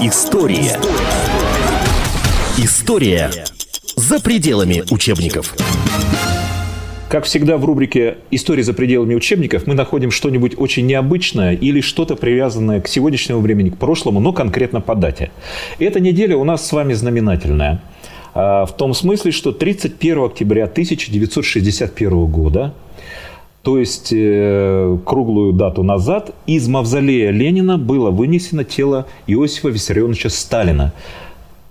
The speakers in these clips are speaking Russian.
История. История за пределами учебников. Как всегда в рубрике «История за пределами учебников» мы находим что-нибудь очень необычное или что-то привязанное к сегодняшнему времени, к прошлому, но конкретно по дате. Эта неделя у нас с вами знаменательная. А, в том смысле, что 31 октября 1961 года то есть э, круглую дату назад, из мавзолея Ленина было вынесено тело Иосифа Виссарионовича Сталина,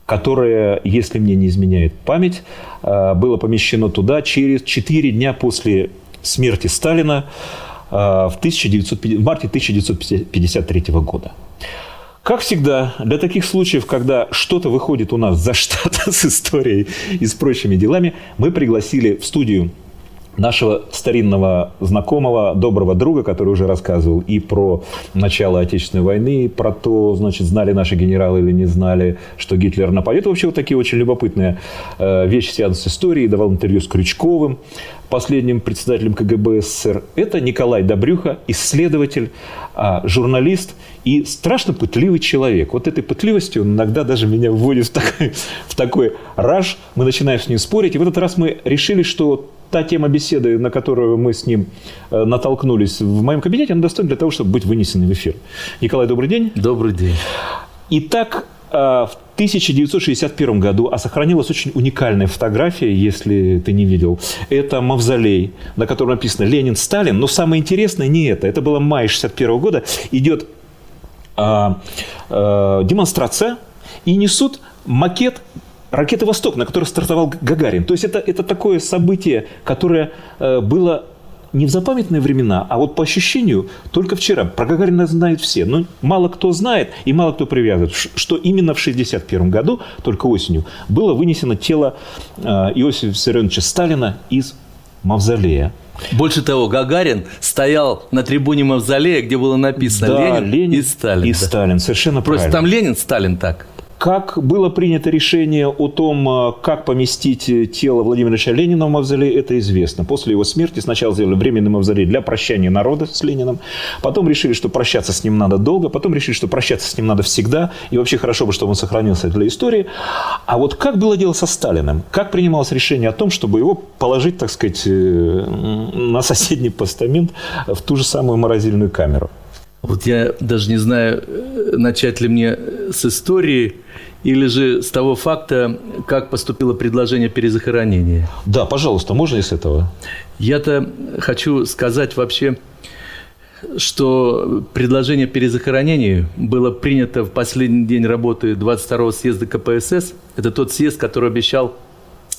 которое, если мне не изменяет память, э, было помещено туда через 4 дня после смерти Сталина э, в, 1900, в марте 1953 года. Как всегда, для таких случаев, когда что-то выходит у нас за штат с историей и с прочими делами, мы пригласили в студию нашего старинного знакомого, доброго друга, который уже рассказывал и про начало Отечественной войны, и про то, значит, знали наши генералы или не знали, что Гитлер нападет. Вообще вот такие очень любопытные э, вещи связаны с историей. Давал интервью с Крючковым, последним председателем КГБ СССР. Это Николай Добрюха, исследователь, а, журналист и страшно пытливый человек. Вот этой пытливостью он иногда даже меня вводит в такой, в такой раж. Мы начинаем с ним спорить. И в этот раз мы решили, что та тема беседы, на которую мы с ним э, натолкнулись в моем кабинете, она достойна для того, чтобы быть вынесенной в эфир. Николай, добрый день. Добрый день. Итак, э, в 1961 году, а сохранилась очень уникальная фотография, если ты не видел. Это мавзолей, на котором написано «Ленин, Сталин». Но самое интересное не это. Это было май 61 года. Идет а, а, демонстрация, и несут макет ракеты «Восток», на которой стартовал Гагарин. То есть это, это такое событие, которое э, было не в запамятные времена, а вот по ощущению только вчера. Про Гагарина знают все, но мало кто знает и мало кто привязывает, что именно в 1961 году, только осенью, было вынесено тело э, Иосифа Виссарионовича Сталина из мавзолея. Больше того, Гагарин стоял на трибуне мавзолея, где было написано да, Ленин, Ленин и Сталин. И Сталин, совершенно Просто правильно. там Ленин, Сталин так. Как было принято решение о том, э, как поместить э, тело Владимира Ильича Ленина в мавзолей, это известно. После его смерти сначала сделали временный мавзолей для прощания народа с Лениным, потом решили, что прощаться с ним надо долго, потом решили, что прощаться с ним надо всегда, и вообще хорошо бы, чтобы он сохранился для истории. А вот как было дело со Сталиным? Как принималось решение о том, чтобы его положить, так сказать, э, на соседний постамент в ту же самую морозильную камеру? Вот я даже не знаю, начать ли мне с истории или же с того факта, как поступило предложение перезахоронения. Да, пожалуйста, можно и с этого? Я-то хочу сказать вообще, что предложение перезахоронения было принято в последний день работы 22-го съезда КПСС. Это тот съезд, который обещал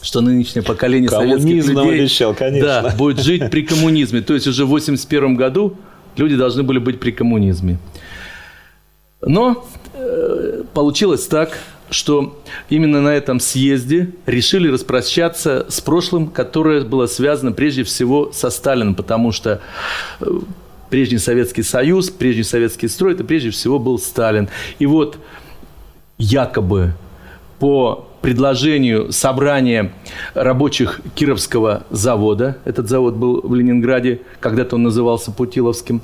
что нынешнее поколение Коммунизм советских людей обещал, конечно. Да, будет жить при коммунизме. То есть уже в 1981 году люди должны были быть при коммунизме. Но э, получилось так, что именно на этом съезде решили распрощаться с прошлым, которое было связано прежде всего со Сталином, потому что э, прежний Советский Союз, прежний Советский строй, это прежде всего был Сталин. И вот якобы по предложению собрания рабочих Кировского завода, этот завод был в Ленинграде, когда-то он назывался Путиловским,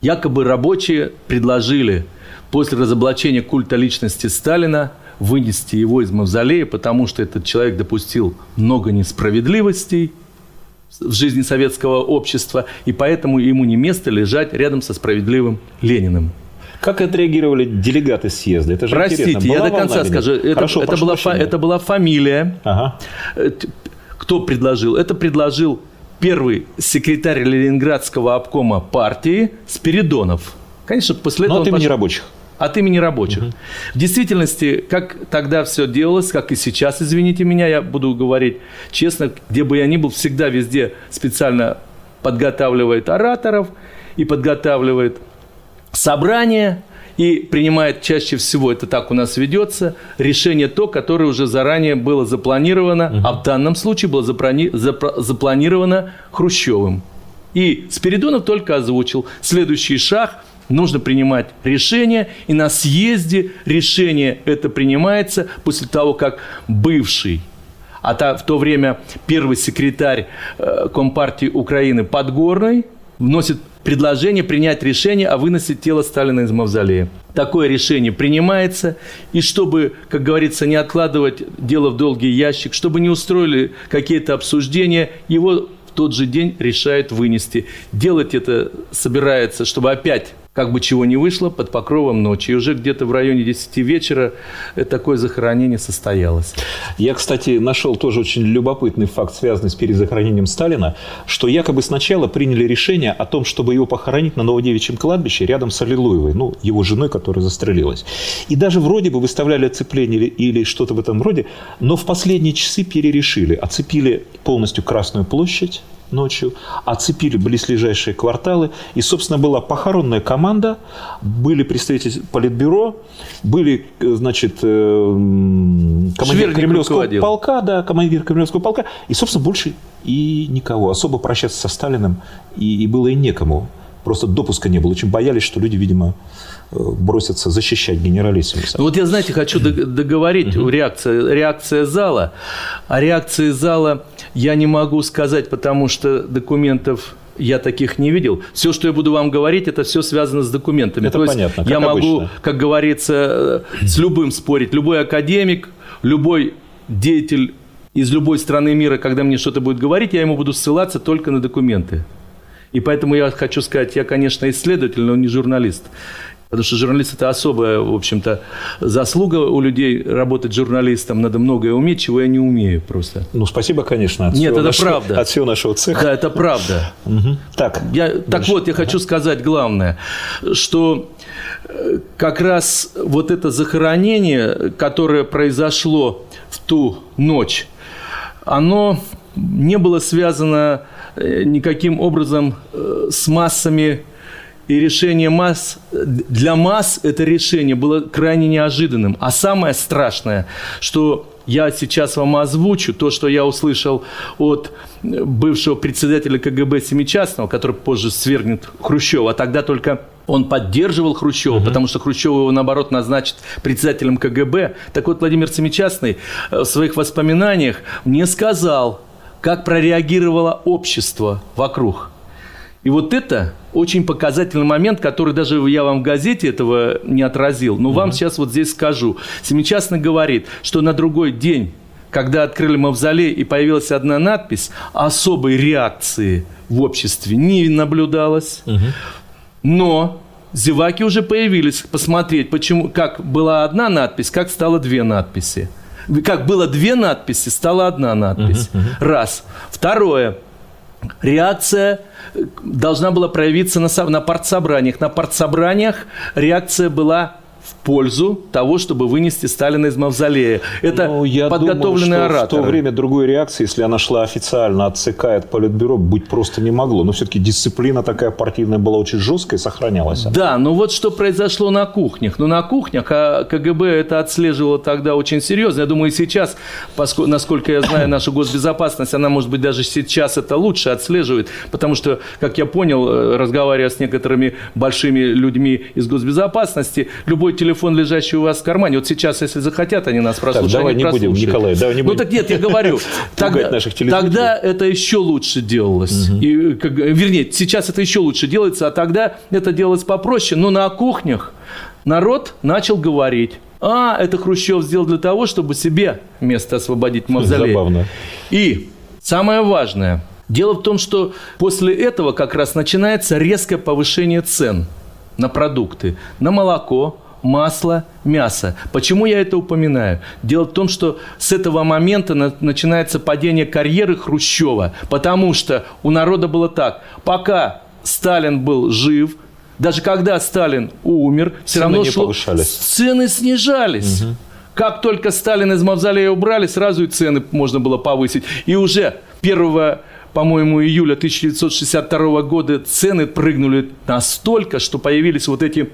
якобы рабочие предложили – после разоблачения культа личности Сталина вынести его из мавзолея, потому что этот человек допустил много несправедливостей в жизни советского общества, и поэтому ему не место лежать рядом со справедливым Лениным. Как отреагировали делегаты съезда? Это же Простите, я до конца скажу. Это, Хорошо, это, была, фа, это была фамилия. Ага. Э, кто предложил? Это предложил первый секретарь Ленинградского обкома партии Спиридонов. Конечно, после этого... Но от имени пошел... рабочих от имени рабочих. Угу. В действительности, как тогда все делалось, как и сейчас, извините меня, я буду говорить честно, где бы я ни был, всегда везде специально подготавливает ораторов и подготавливает собрание, и принимает чаще всего, это так у нас ведется, решение то, которое уже заранее было запланировано, угу. а в данном случае было заплани... запланировано Хрущевым. И Спиридонов только озвучил следующий шаг – нужно принимать решение, и на съезде решение это принимается после того, как бывший а та, в то время первый секретарь э, Компартии Украины Подгорный вносит предложение принять решение о выносе тела Сталина из мавзолея. Такое решение принимается, и чтобы, как говорится, не откладывать дело в долгий ящик, чтобы не устроили какие-то обсуждения, его в тот же день решают вынести. Делать это собирается, чтобы опять как бы чего не вышло, под покровом ночи. И уже где-то в районе 10 вечера такое захоронение состоялось. Я, кстати, нашел тоже очень любопытный факт, связанный с перезахоронением Сталина, что якобы сначала приняли решение о том, чтобы его похоронить на Новодевичьем кладбище рядом с Аллилуевой, ну, его женой, которая застрелилась. И даже вроде бы выставляли оцепление или что-то в этом роде, но в последние часы перерешили. Оцепили полностью Красную площадь, ночью, оцепили близлежащие кварталы, и, собственно, была похоронная команда, были представители политбюро, были, значит, э, командир Шверник Кремлевского руководил. полка, да, командир Кремлевского полка, и, собственно, больше и никого. Особо прощаться со Сталиным и, и было и некому. Просто допуска не было. Очень боялись, что люди, видимо, э, бросятся защищать генералиссимуса. Вот я, знаете, хочу дог- договорить реакция, реакция зала. А реакции зала я не могу сказать, потому что документов я таких не видел. Все, что я буду вам говорить, это все связано с документами. Это То есть понятно, как я могу, обычно. как говорится, э, с любым спорить. Любой академик, любой деятель из любой страны мира, когда мне что-то будет говорить, я ему буду ссылаться только на документы. И поэтому я хочу сказать, я, конечно, исследователь, но не журналист. Потому что журналист – это особая, в общем-то, заслуга у людей работать журналистом. Надо многое уметь, чего я не умею просто. Ну, спасибо, конечно, от, Нет, всего, это нашего, правда. от всего нашего цеха. Да, это правда. Так, Я, так вот, я хочу сказать главное, что э, как раз вот это захоронение, которое произошло в ту ночь, оно не было связано никаким образом э, с массами и решение масс, для масс это решение было крайне неожиданным. А самое страшное, что я сейчас вам озвучу, то, что я услышал от э, бывшего председателя КГБ Семичастного, который позже свергнет Хрущева, а тогда только он поддерживал Хрущева, потому что Хрущева его, наоборот, назначит председателем КГБ. Так вот, Владимир Семичастный э, в своих воспоминаниях мне сказал, как прореагировало общество вокруг. И вот это очень показательный момент, который даже я вам в газете этого не отразил, но вам сейчас вот здесь скажу. Семичастный говорит, что на другой день, когда открыли мавзолей и появилась одна надпись, особой реакции в обществе не наблюдалось. Но зеваки уже появились посмотреть, почему, как была одна надпись, как стало две надписи. Как было две надписи, стала одна надпись. Раз. Второе. Реакция э, должна была проявиться на, на партсобраниях. На партсобраниях реакция была в пользу того, чтобы вынести Сталина из мавзолея. Это Ну, я что ораторы. в то время другой реакции, если она шла официально от ЦК и от Политбюро, быть просто не могло. Но все-таки дисциплина такая партийная была очень жесткая и сохранялась. она. Да, но вот что произошло на кухнях. Ну, на кухнях а КГБ это отслеживало тогда очень серьезно. Я думаю, и сейчас, поско- насколько я знаю, наша госбезопасность, она, может быть, даже сейчас это лучше отслеживает, потому что, как я понял, э, разговаривая с некоторыми большими людьми из госбезопасности, любой телефон, лежащий у вас в кармане, вот сейчас, если захотят, они нас прослушают. давай они не будем, прослушают. Николай, давай не Ну, будем так нет, я говорю. Тогда, наших тогда это еще лучше делалось. И, как- вернее, сейчас это еще лучше делается, а тогда это делалось попроще. Но на кухнях народ начал говорить. А, это Хрущев сделал для того, чтобы себе место освободить в мавзолее. Забавно. И самое важное. Дело в том, что после этого как раз начинается резкое повышение цен на продукты. На молоко, масло, мясо. Почему я это упоминаю? Дело в том, что с этого момента на- начинается падение карьеры Хрущева, потому что у народа было так. Пока Сталин был жив, даже когда Сталин умер, все Цены равно не шло- повышались. цены снижались. Как только Сталин из мавзолея убрали, сразу и цены можно было повысить. И уже 1 по-моему, июля 1962 года цены прыгнули настолько, что появились вот эти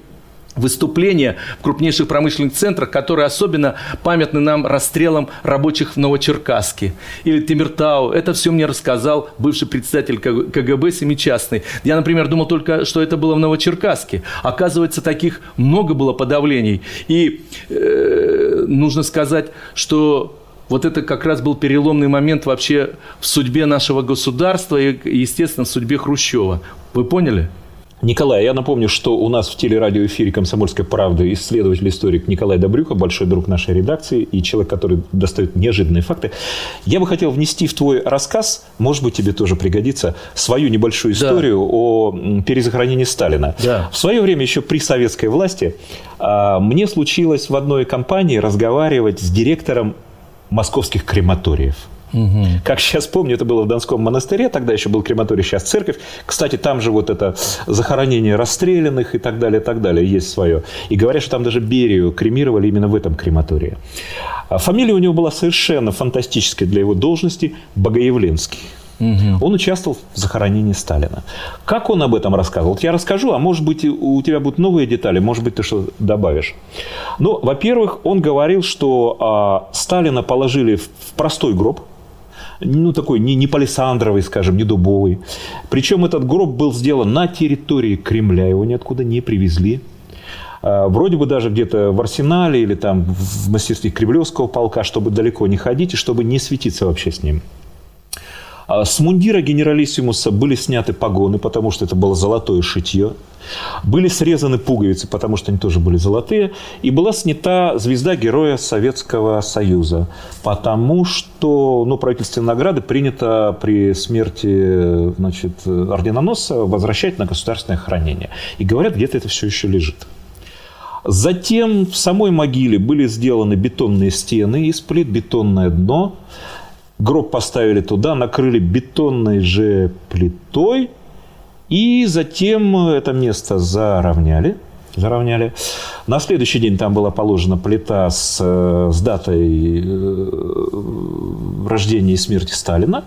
выступления в крупнейших промышленных центрах, которые особенно памятны нам расстрелом рабочих в Новочеркасске или Тимиртау. Это все мне рассказал бывший председатель КГБ Семичастный. Я, например, думал только, что это было в Новочеркасске. Оказывается, таких много было подавлений. И э, нужно сказать, что вот это как раз был переломный момент вообще в судьбе нашего государства и, естественно, в судьбе Хрущева. Вы поняли? Николай, я напомню, что у нас в телерадиоэфире «Комсомольская правда» исследователь-историк Николай Добрюха, большой друг нашей редакции и человек, который достает неожиданные факты. Я бы хотел внести в твой рассказ, может быть, тебе тоже пригодится, свою небольшую историю да. о перезахоронении Сталина. Да. В свое время, еще при советской власти, а, мне случилось в одной компании разговаривать с директором московских крематориев – Угу. Как сейчас помню, это было в Донском монастыре, тогда еще был крематорий, сейчас церковь. Кстати, там же вот это захоронение расстрелянных и так далее, и так далее, есть свое. И говорят, что там даже Берию кремировали именно в этом крематории. А фамилия у него была совершенно фантастическая для его должности – Богоявленский. Угу. Он участвовал в захоронении Сталина. Как он об этом рассказывал? Вот я расскажу, а может быть, у тебя будут новые детали, может быть, ты что добавишь. Ну, во-первых, он говорил, что а, Сталина положили в простой гроб – ну, такой не, не палисандровый, скажем, не дубовый. Причем этот гроб был сделан на территории Кремля, его ниоткуда не привезли. А, вроде бы даже где-то в арсенале или там в мастерстве Кремлевского полка, чтобы далеко не ходить и чтобы не светиться вообще с ним. А с мундира генералиссимуса были сняты погоны, потому что это было золотое шитье. Были срезаны пуговицы, потому что они тоже были золотые. И была снята звезда Героя Советского Союза, потому что ну, правительственные награды принято при смерти значит, орденоносца возвращать на государственное хранение. И говорят, где-то это все еще лежит. Затем в самой могиле были сделаны бетонные стены из плит, бетонное дно. Гроб поставили туда, накрыли бетонной же плитой, и затем это место заровняли. заровняли. На следующий день там была положена плита с, э, с датой э, рождения и смерти Сталина.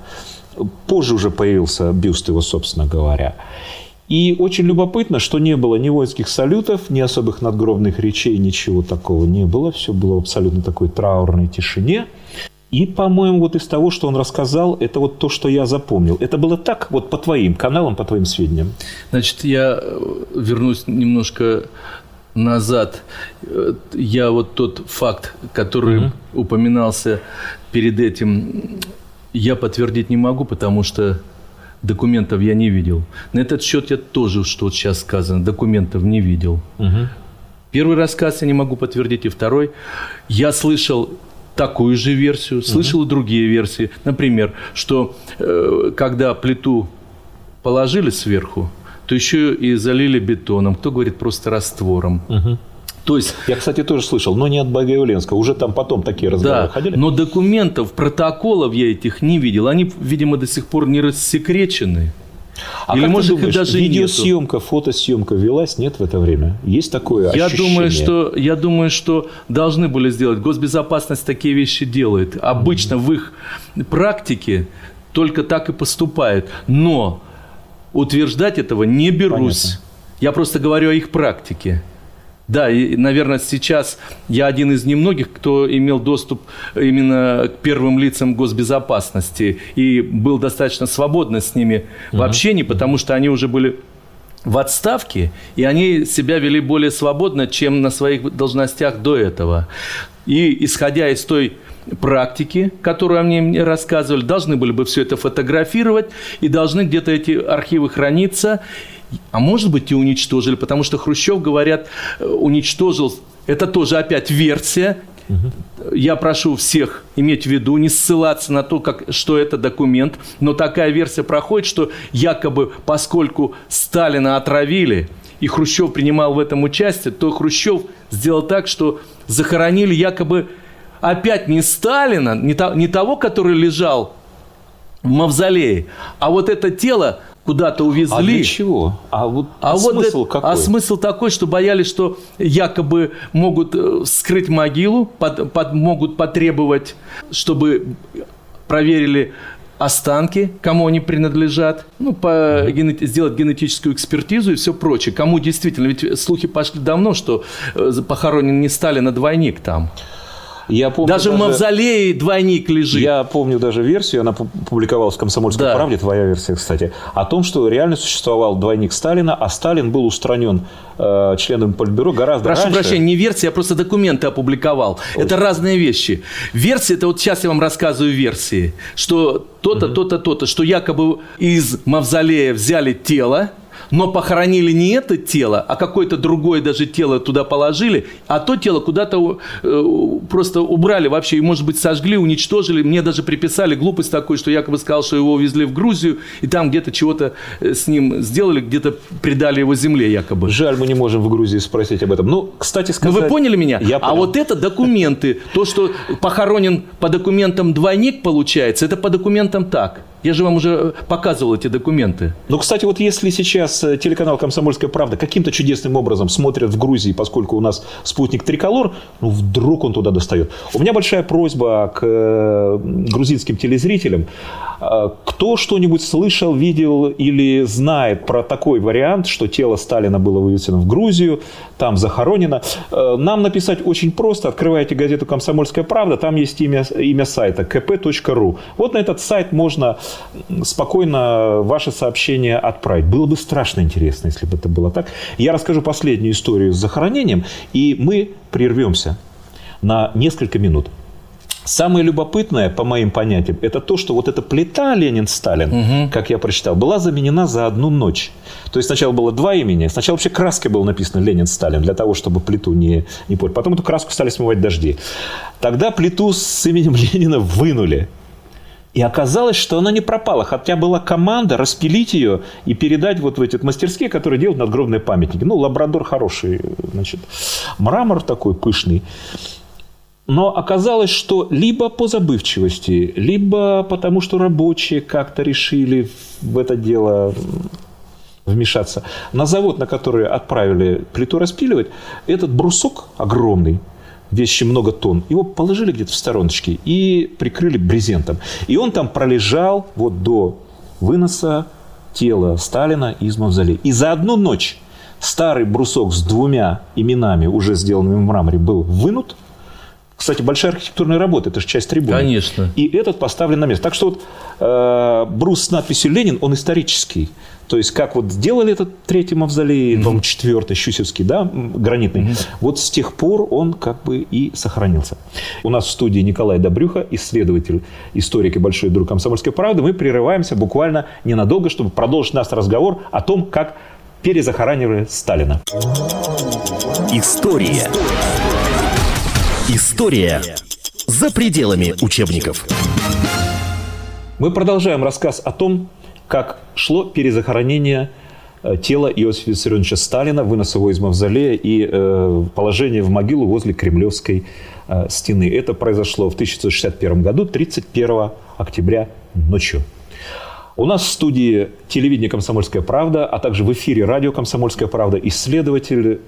Позже уже появился бюст его, собственно говоря. И очень любопытно, что не было ни воинских салютов, ни особых надгробных речей, ничего такого не было. Все было в абсолютно такой траурной тишине. И, по-моему, вот из того, что он рассказал, это вот то, что я запомнил. Это было так, вот по твоим каналам, по твоим сведениям? Значит, я э, вернусь немножко назад. Э, я вот тот факт, который угу. упоминался перед этим, я подтвердить не могу, потому что документов я не видел. На этот счет я тоже, что вот сейчас сказано, документов не видел. Угу. Первый рассказ я не могу подтвердить, и второй. Я слышал такую же версию, слышал угу. другие версии. Например, что э, когда плиту положили сверху, то еще и залили бетоном. Кто говорит просто раствором. Угу. То есть, я, кстати, тоже слышал, но не от Богоявленского. Уже там потом такие разговоры да, ходили. Но документов, протоколов я этих не видел. Они, видимо, до сих пор не рассекречены. А Или, может, думаешь, даже видеосъемка, нету? фотосъемка велась, нет в это время? Есть такое я ощущение? Думаю, что, я думаю, что должны были сделать. Госбезопасность такие вещи делает. Обычно mm-hmm. в их практике только так и поступают. Но утверждать этого не берусь. Понятно. Я просто говорю о их практике. Да, и, наверное, сейчас я один из немногих, кто имел доступ именно к первым лицам госбезопасности и был достаточно свободно с ними в общении, потому что они уже были в отставке, и они себя вели более свободно, чем на своих должностях до этого. И исходя из той практики, которую они мне рассказывали, должны были бы все это фотографировать, и должны где-то эти архивы храниться, а может быть и уничтожили, потому что Хрущев, говорят, э, уничтожил. Это тоже опять версия. Угу. Я прошу всех иметь в виду, не ссылаться на то, как, что это документ, но такая версия проходит, что якобы поскольку Сталина отравили, и Хрущев принимал в этом участие, то Хрущев сделал так, что захоронили якобы опять не Сталина, не, то, не того, который лежал в мавзолее, а вот это тело куда-то увезли. А для чего? А вот а смысл вот какой? А смысл такой, что боялись, что якобы могут э, скрыть могилу, под, под, могут потребовать, чтобы проверили останки, кому они принадлежат, ну, по, генет, сделать генетическую экспертизу и все прочее. Кому действительно, ведь слухи пошли давно, что э, похоронен не Сталин, а двойник там. Я помню Даже, в мавзолее двойник лежит. Я помню даже версию, она публиковалась в «Комсомольской Да. правде», твоя версия, кстати, о том, что реально существовал двойник Сталина, а Сталин был устранен э, членом Политбюро гораздо Прошу раньше. прощения, не версия, я просто документы опубликовал. Это разные вещи. Версия, это вот сейчас я вам рассказываю версии, что то-то, то-то, то-то, что якобы из мавзолея взяли тело, но похоронили не это тело, а какое-то другое даже тело туда положили, а то тело куда-то э, просто убрали вообще, и, может быть, сожгли, уничтожили. Мне даже приписали глупость такую, что якобы сказал, что его увезли в Грузию, и там где-то чего-то э, с ним сделали, где-то предали его земле якобы. Жаль, мы не можем в Грузии спросить об этом. Ну, кстати Ну, сказать... вы поняли меня? Я а понял. вот это документы. То, что похоронен по документам двойник, получается, это по документам так. Я же вам уже показывал эти документы. Ну, кстати, вот если сейчас э, телеканал «Комсомольская правда» каким-то чудесным образом смотрят в Грузии, поскольку у нас спутник «Триколор», ну, вдруг он туда достает. У меня большая просьба к э, грузинским телезрителям. Э, Кто что-нибудь слышал, видел или знает про такой вариант, что тело Сталина было вывезено в Грузию, там захоронено, э, нам написать очень просто. Открываете газету «Комсомольская правда», там есть имя, имя сайта kp.ru. Вот на этот сайт можно спокойно ваше сообщение отправить. Было бы страшно интересно, если бы это было так. Я расскажу последнюю историю с захоронением, и мы прервемся на несколько минут. Самое любопытное, по моим понятиям, это то, что вот эта плита Ленин-Сталин, как я прочитал, была заменена за одну ночь. То есть сначала было два имени. Сначала вообще краской было написано Ленин-Сталин, для того, чтобы плиту не, не портить. Потом эту краску стали смывать дожди. Тогда плиту с именем Ленина вынули. И оказалось, что она не пропала, хотя была команда распилить ее и передать вот в эти мастерские, которые делают надгробные памятники. Ну, лабрадор хороший, значит, мрамор такой пышный. Но оказалось, что либо по забывчивости, либо потому, что рабочие как-то решили в это дело вмешаться. На завод, на который отправили плиту распиливать, этот брусок огромный, вещи много тонн, его положили где-то в стороночке и прикрыли брезентом. И он там пролежал вот до выноса тела Сталина из мавзолея. И за одну ночь старый брусок с двумя именами, уже сделанными в мраморе, был вынут. Кстати, большая архитектурная работа, это же часть трибуны. Конечно. И этот поставлен на место. Так что вот э, брус с надписью «Ленин», он исторический. То есть, как вот сделали этот третий мавзолей, по-моему, четвертый, Щусевский, да, гранитный, вот с тех пор он как бы и сохранился. У нас в студии Николай Добрюха, исследователь, историк и большой друг комсомольской правды. Мы прерываемся буквально ненадолго, чтобы продолжить наш разговор о том, как перезахоранивали Сталина. История. История за пределами учебников. Мы продолжаем рассказ о том, как шло перезахоронение э, тела Иосифа Виссарионовича Сталина, вынос его из мавзолея и э, положение в могилу возле Кремлевской э, стены. Это произошло в 1961 году, 31 октября ночью. У нас в студии телевидение «Комсомольская правда», а также в эфире радио «Комсомольская правда» исследователь,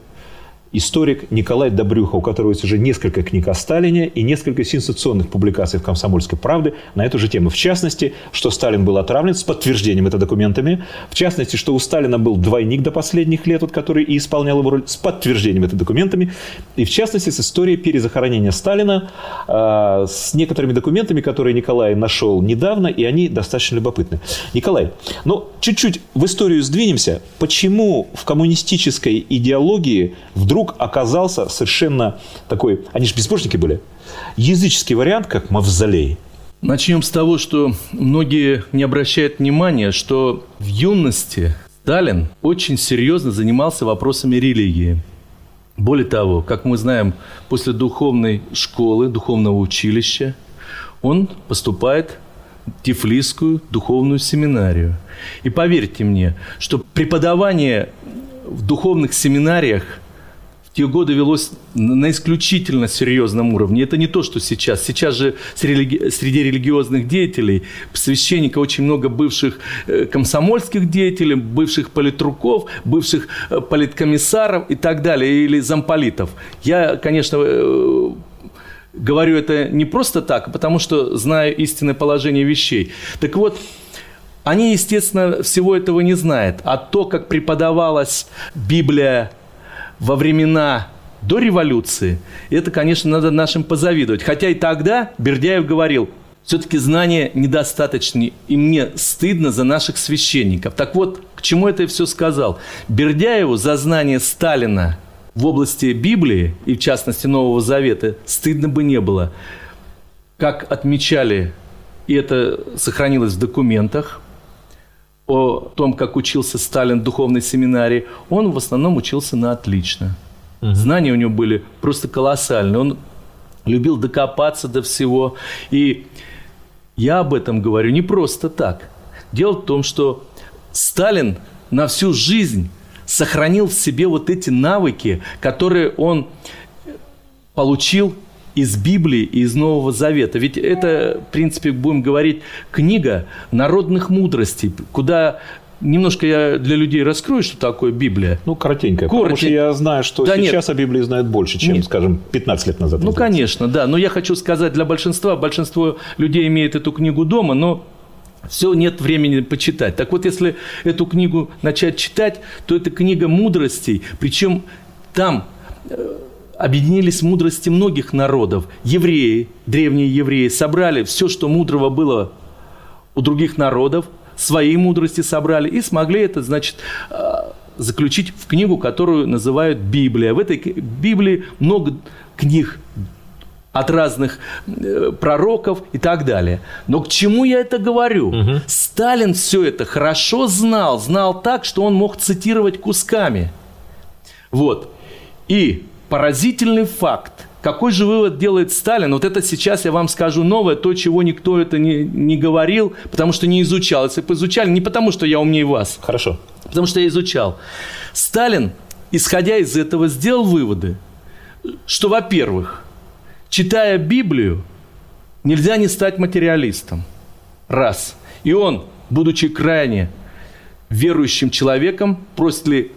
историк Николай Добрюха, у которого есть уже несколько книг о Сталине и несколько сенсационных публикаций в «Комсомольской правде» на эту же тему. В частности, что Сталин был отравлен с подтверждением это документами. В частности, что у Сталина был двойник до последних лет, вот, который и исполнял его роль с подтверждением это документами. И в частности, с историей перезахоронения Сталина э, с некоторыми документами, которые Николай нашел недавно, и они достаточно любопытны. Николай, ну, чуть-чуть в историю сдвинемся. Почему в коммунистической идеологии вдруг оказался совершенно такой, они же безбожники были, языческий вариант, как мавзолей? Начнем с того, что многие не обращают внимания, что в юности Сталин очень серьезно занимался вопросами религии. Более того, как мы знаем, после духовной школы, духовного училища, он поступает в Тифлисскую духовную семинарию. И поверьте мне, что преподавание в духовных семинариях в те годы велось на исключительно серьезном уровне. Это не то, что сейчас. Сейчас же среди, среди религиозных деятелей, священников очень много бывших э, комсомольских деятелей, бывших политруков, бывших э, политкомиссаров и так далее, или замполитов. Я, конечно, э, говорю это не просто так, потому что знаю истинное положение вещей. Так вот, они, естественно, всего этого не знают. А то, как преподавалась Библия во времена до революции, это, конечно, надо нашим позавидовать. Хотя и тогда Бердяев говорил, все-таки знания недостаточны, и мне стыдно за наших священников. Так вот, к чему это я все сказал? Бердяеву за знание Сталина в области Библии, и в частности Нового Завета, стыдно бы не было. Как отмечали, и это сохранилось в документах, о том, как учился Сталин в духовной семинарии, он в основном учился на отлично. Угу. Знания у него были просто колоссальные. Он любил докопаться до всего. И я об этом говорю не просто так. Дело в том, что Сталин на всю жизнь сохранил в себе вот эти навыки, которые он получил из Библии и из Нового Завета. Ведь это, в принципе, будем говорить, книга народных мудростей, куда Немножко я для людей раскрою, что такое Библия. Ну, коротенько. Коротенько. Потому что я знаю, что да сейчас нет. о Библии знают больше, чем, нет. скажем, 15 лет назад. Ну, конечно, да. Но я хочу сказать для большинства, большинство людей имеет эту книгу дома, но все нет времени почитать. Так вот, если эту книгу начать читать, то это книга мудростей, причем там объединились мудрости многих народов. Евреи, древние евреи, собрали все, что мудрого было у других народов, свои мудрости собрали и смогли это, значит, а, заключить в книгу, которую называют Библия. В этой Библии много книг от разных э, пророков и так далее. Но к чему я это говорю? Угу. Сталин все это хорошо знал, знал так, что он мог цитировать кусками. Вот. И поразительный факт. Какой же вывод делает Сталин? Вот это сейчас я вам скажу новое, то, чего никто это не, не говорил, потому что не изучал. Если бы изучали, не потому что я умнее вас. Хорошо. Потому что я изучал. Сталин, исходя из этого, сделал выводы, что, во-первых, читая Библию, нельзя не стать материалистом. Раз. И он, будучи крайне верующим человеком, после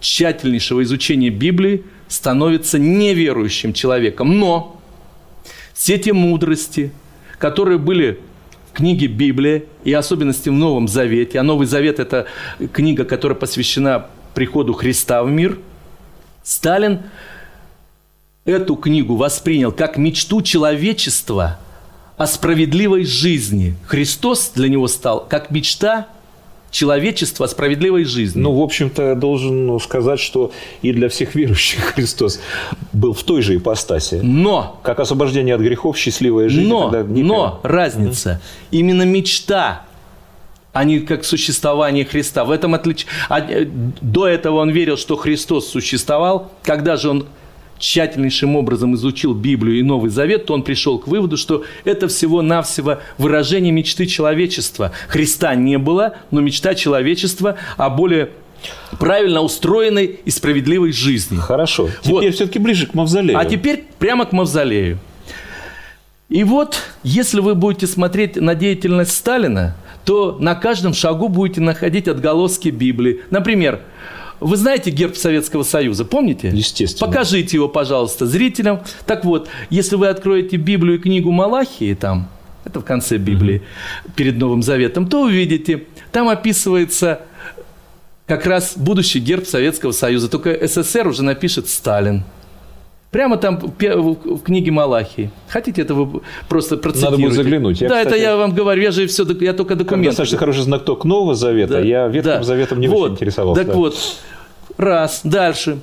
тщательнейшего изучения Библии, становится неверующим человеком. Но все те мудрости, которые были в книге Библии, и особенности в Новом Завете, а Новый Завет – это книга, которая посвящена приходу Христа в мир, Сталин эту книгу воспринял как мечту человечества о справедливой жизни. Христос для него стал как мечта человечества справедливой жизни. Ну, в общем-то, должен сказать, что и для всех верующих Христос был в той же ипостаси. Но! Как освобождение от грехов, счастливая жизнь. Но, но разница. Угу. Именно мечта а не как существование Христа. В этом отличие. А, э, до этого он верил, что Христос существовал. Когда же он тщательнейшим образом изучил Библию и Новый Завет, то он пришел к выводу, что это всего-навсего выражение мечты человечества. Христа не было, но мечта человечества о более правильно устроенной и справедливой жизни. Хорошо. Теперь вот. все-таки ближе к мавзолею. А теперь прямо к мавзолею. И вот, если вы будете смотреть на деятельность Сталина, то на каждом шагу будете находить отголоски Библии. Например, вы знаете герб Советского Союза, помните? Естественно. Покажите его, пожалуйста, зрителям. Так вот, если вы откроете Библию и книгу Малахии, там, это в конце Библии, mm-hmm. перед Новым Заветом, то увидите, там описывается как раз будущий герб Советского Союза. Только СССР уже напишет Сталин. Прямо там в книге Малахии. Хотите, это вы просто процитируете? Надо будет заглянуть. Я, да, кстати, это я вам говорю. Я же все, я только документы. Достаточно хороший знаток Нового Завета. Да, я Ветхим да. Заветом не вот, очень интересовался. Так да. вот, раз, дальше.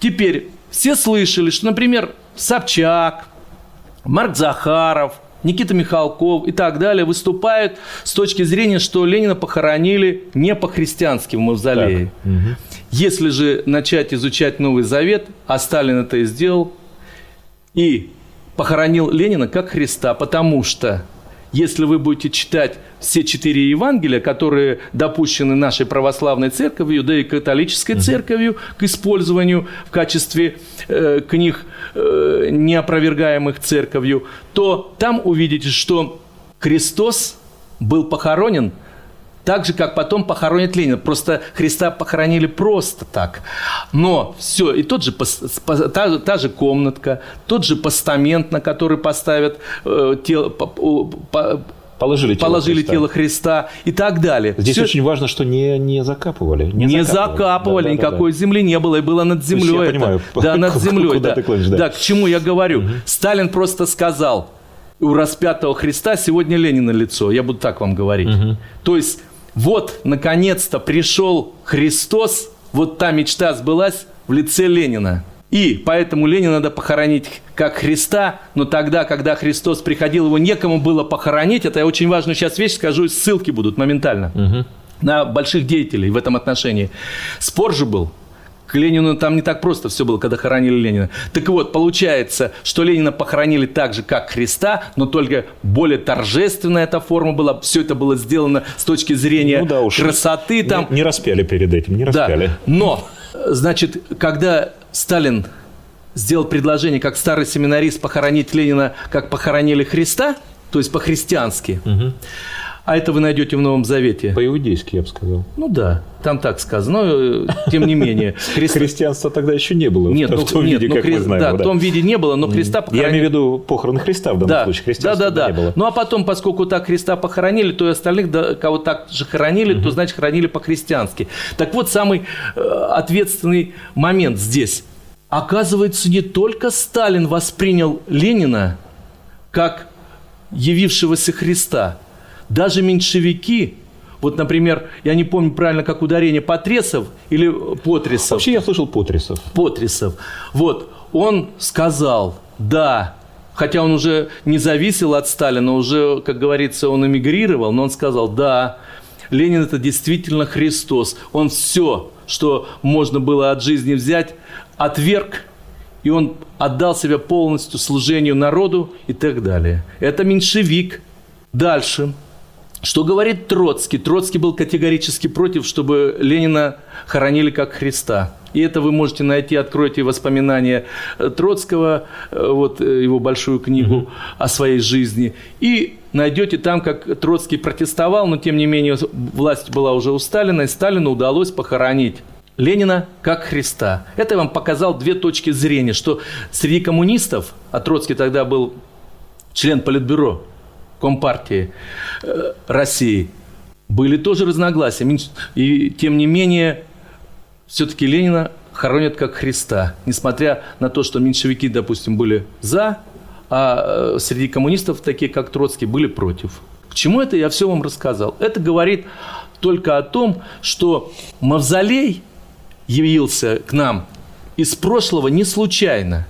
Теперь, все слышали, что, например, Собчак, Марк Захаров, Никита Михалков и так далее выступают с точки зрения, что Ленина похоронили не по-христиански в мавзолее. Так. Угу. Если же начать изучать Новый Завет, а Сталин это и сделал, и похоронил Ленина как Христа, потому что если вы будете читать все четыре Евангелия, которые допущены нашей православной церковью, да и католической церковью к использованию в качестве э, книг, э, неопровергаемых церковью, то там увидите, что Христос был похоронен – так же, как потом похоронят Ленина. Просто Христа похоронили просто так. Но все, и тот же, та, та же комнатка, тот же постамент, на который поставят э, тело, по, по, Положили тело положили Христа. тело Христа и так далее. Здесь Всё- очень важно, что не, не закапывали. не, закапывали, Да-да-да-да. никакой земли не было, и было над есть землей. я это. понимаю, да, над куда землей. ты да. клонишь, да. да, к чему я говорю? Сталин просто сказал, у распятого Христа сегодня Ленина лицо. Я буду так вам говорить. То есть, вот, наконец-то пришел Христос, вот та мечта сбылась в лице Ленина. И поэтому Ленина надо похоронить как Христа, но тогда, когда Христос приходил, его некому было похоронить. Это я очень важную сейчас вещь скажу, ссылки будут моментально на больших деятелей в этом отношении. Спор же был. К Ленину там не так просто все было, когда хоронили Ленина. Так вот, получается, что Ленина похоронили так же, как Христа, но только более торжественная эта форма была. Все это было сделано с точки зрения Ну да уж. красоты. Там, Не, не распяли перед этим, не распяли. да. Но, значит, когда Сталин сделал предложение, как старый семинарист, похоронить Ленина, как похоронили Христа, то есть по-христиански, а это вы найдете в Новом Завете. По-иудейски, я бы сказал. Ну да, там так сказано, но э, тем не менее. Христианства тогда еще не было Нет, в, ну, том нет, виде, ну, как мы знаем. да, в том виде не было, но Христа Я похоронили. имею в виду похороны Христа в данном Да, случае. да, Христианства да, да. не было. Ну а потом, поскольку так Христа похоронили, то и остальных, да, кого так же хоронили, то значит хоронили по-христиански. Так вот, самый э, ответственный момент здесь. Оказывается, не только Сталин воспринял Ленина как явившегося Христа. Даже меньшевики, вот, например, я не помню правильно, как ударение, Потресов или Потресов. Вообще я слышал Потрисов. Потрисов. Вот, он сказал, да, хотя он уже не зависел от Сталина, уже, как говорится, он эмигрировал, но он сказал, да, Ленин это действительно Христос. Он все, что можно было от жизни взять, отверг, и он отдал себя полностью служению народу и так далее. Это меньшевик. Дальше. Что говорит Троцкий? Троцкий был категорически против, чтобы Ленина хоронили как Христа. И это вы можете найти, откройте воспоминания Троцкого, э, вот э, его большую книгу о своей жизни, и найдете там, как Троцкий протестовал, но тем не менее власть была уже у Сталина, и Сталину удалось похоронить Ленина как Христа. Это я вам показал две точки зрения, что среди коммунистов, а Троцкий тогда был член Политбюро Компартии э, России, были тоже разногласия. И тем не менее, все-таки Ленина хоронят как Христа, несмотря на то, что меньшевики, допустим, были за, а э, среди коммунистов, такие как Троцкий, были против. К чему это, я все вам рассказал. Это говорит только о том, что мавзолей явился к нам из прошлого не случайно.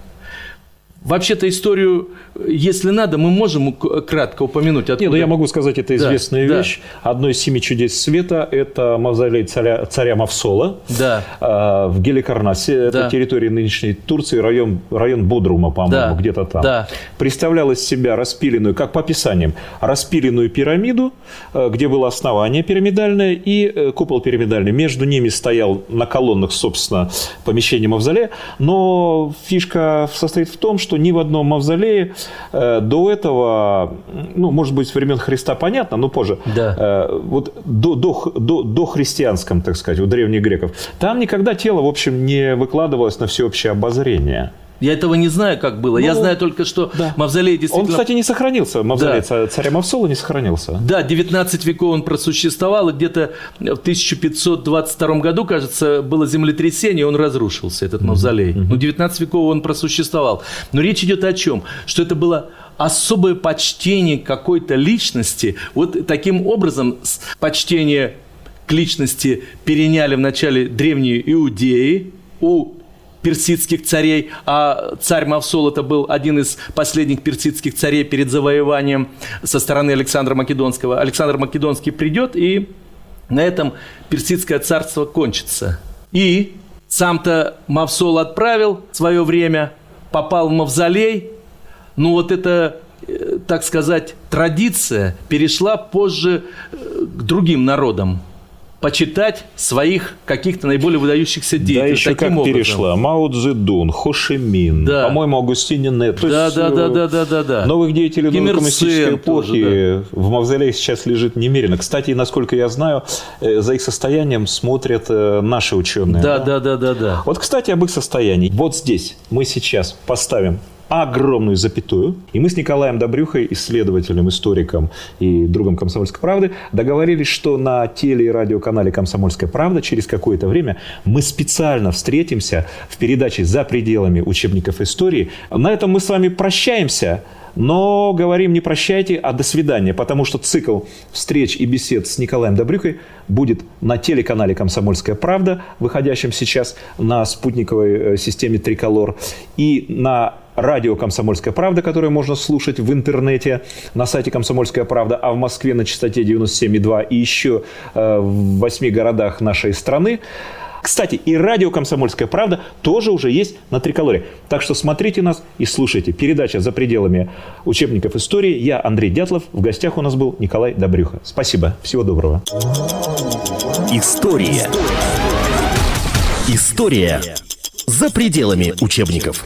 Вообще-то историю, если надо, мы можем кратко упомянуть. Откуда... ну я могу сказать, это Да, известная да. вещь. Одно из семи чудес света – это мавзолей царя, царя Мавсола Да. а, в Геликарнасе. Это Да. территория нынешней Турции, район, район Бодрума, по-моему, Да, где-то там. да. Представлял из себя распиленную, как по описаниям, распиленную пирамиду, э, где было основание пирамидальное и э, купол пирамидальный. Между ними стоял на колоннах, собственно, помещение мавзолея. Но фишка состоит в том, что ни в одном мавзолее э, до этого, ну, может быть, с времен Христа понятно, но позже, Да. э, вот до, до, до, до христианском, так сказать, у древних греков, там никогда тело, в общем, не выкладывалось на всеобщее обозрение. Я этого не знаю, как было. Я Ну, знаю только, что да. мавзолей Он, действительно... кстати, не сохранился. Мавзолей Да. ца- царя Мавсола не сохранился. Да, 19 веков он просуществовал, и где-то в 1522 году, кажется, было землетрясение, и он разрушился, этот мавзолей. Ну, 19 веков он просуществовал. Но речь идет о чем? Что это было особое почтение какой-то личности. Вот таким образом почтение к личности переняли вначале древние иудеи у персидских царей, а царь Мавсол это был один из последних персидских царей перед завоеванием со стороны Александра Македонского. Александр Македонский придет, и на этом персидское царство кончится. И сам-то Мавсол отправил свое время, попал в Мавзолей, ну вот эта, э, так сказать, традиция перешла позже э, к другим народам почитать своих каких-то наиболее выдающихся Да, деятелей. еще таким как образом. перешла. Мао Цзэдун, Хо Ши Мин, Да. по-моему, Агустин Нет. Да, да, да, да, да, да, да. Новых деятелей новой коммунистической эпохи тоже, в мавзолее сейчас лежит немерено. Кстати, насколько я знаю, э, за их состоянием смотрят э, наши ученые. Да, да, да, да, да. Вот, кстати, об их состоянии. Вот здесь мы сейчас поставим огромную запятую. И мы с Николаем Добрюхой, исследователем, историком и другом «Комсомольской правды», договорились, что на теле- и радиоканале «Комсомольская правда» через какое-то время мы специально встретимся в передаче «За пределами учебников истории». На этом мы с вами прощаемся. Но говорим не прощайте, а до свидания, потому что цикл встреч и бесед с Николаем Добрюкой будет на телеканале «Комсомольская правда», выходящем сейчас на спутниковой э, системе «Триколор», и на радио «Комсомольская правда», которое можно слушать в интернете на сайте «Комсомольская правда», а в Москве на частоте 97,2 и еще э, в восьми городах нашей страны. Кстати, и радио «Комсомольская правда» тоже уже есть на Триколоре. Так что смотрите нас и слушайте. Передача «За пределами учебников истории». Я Андрей Дятлов. В гостях у нас был Николай Добрюха. Спасибо. Всего доброго. История. История за пределами учебников.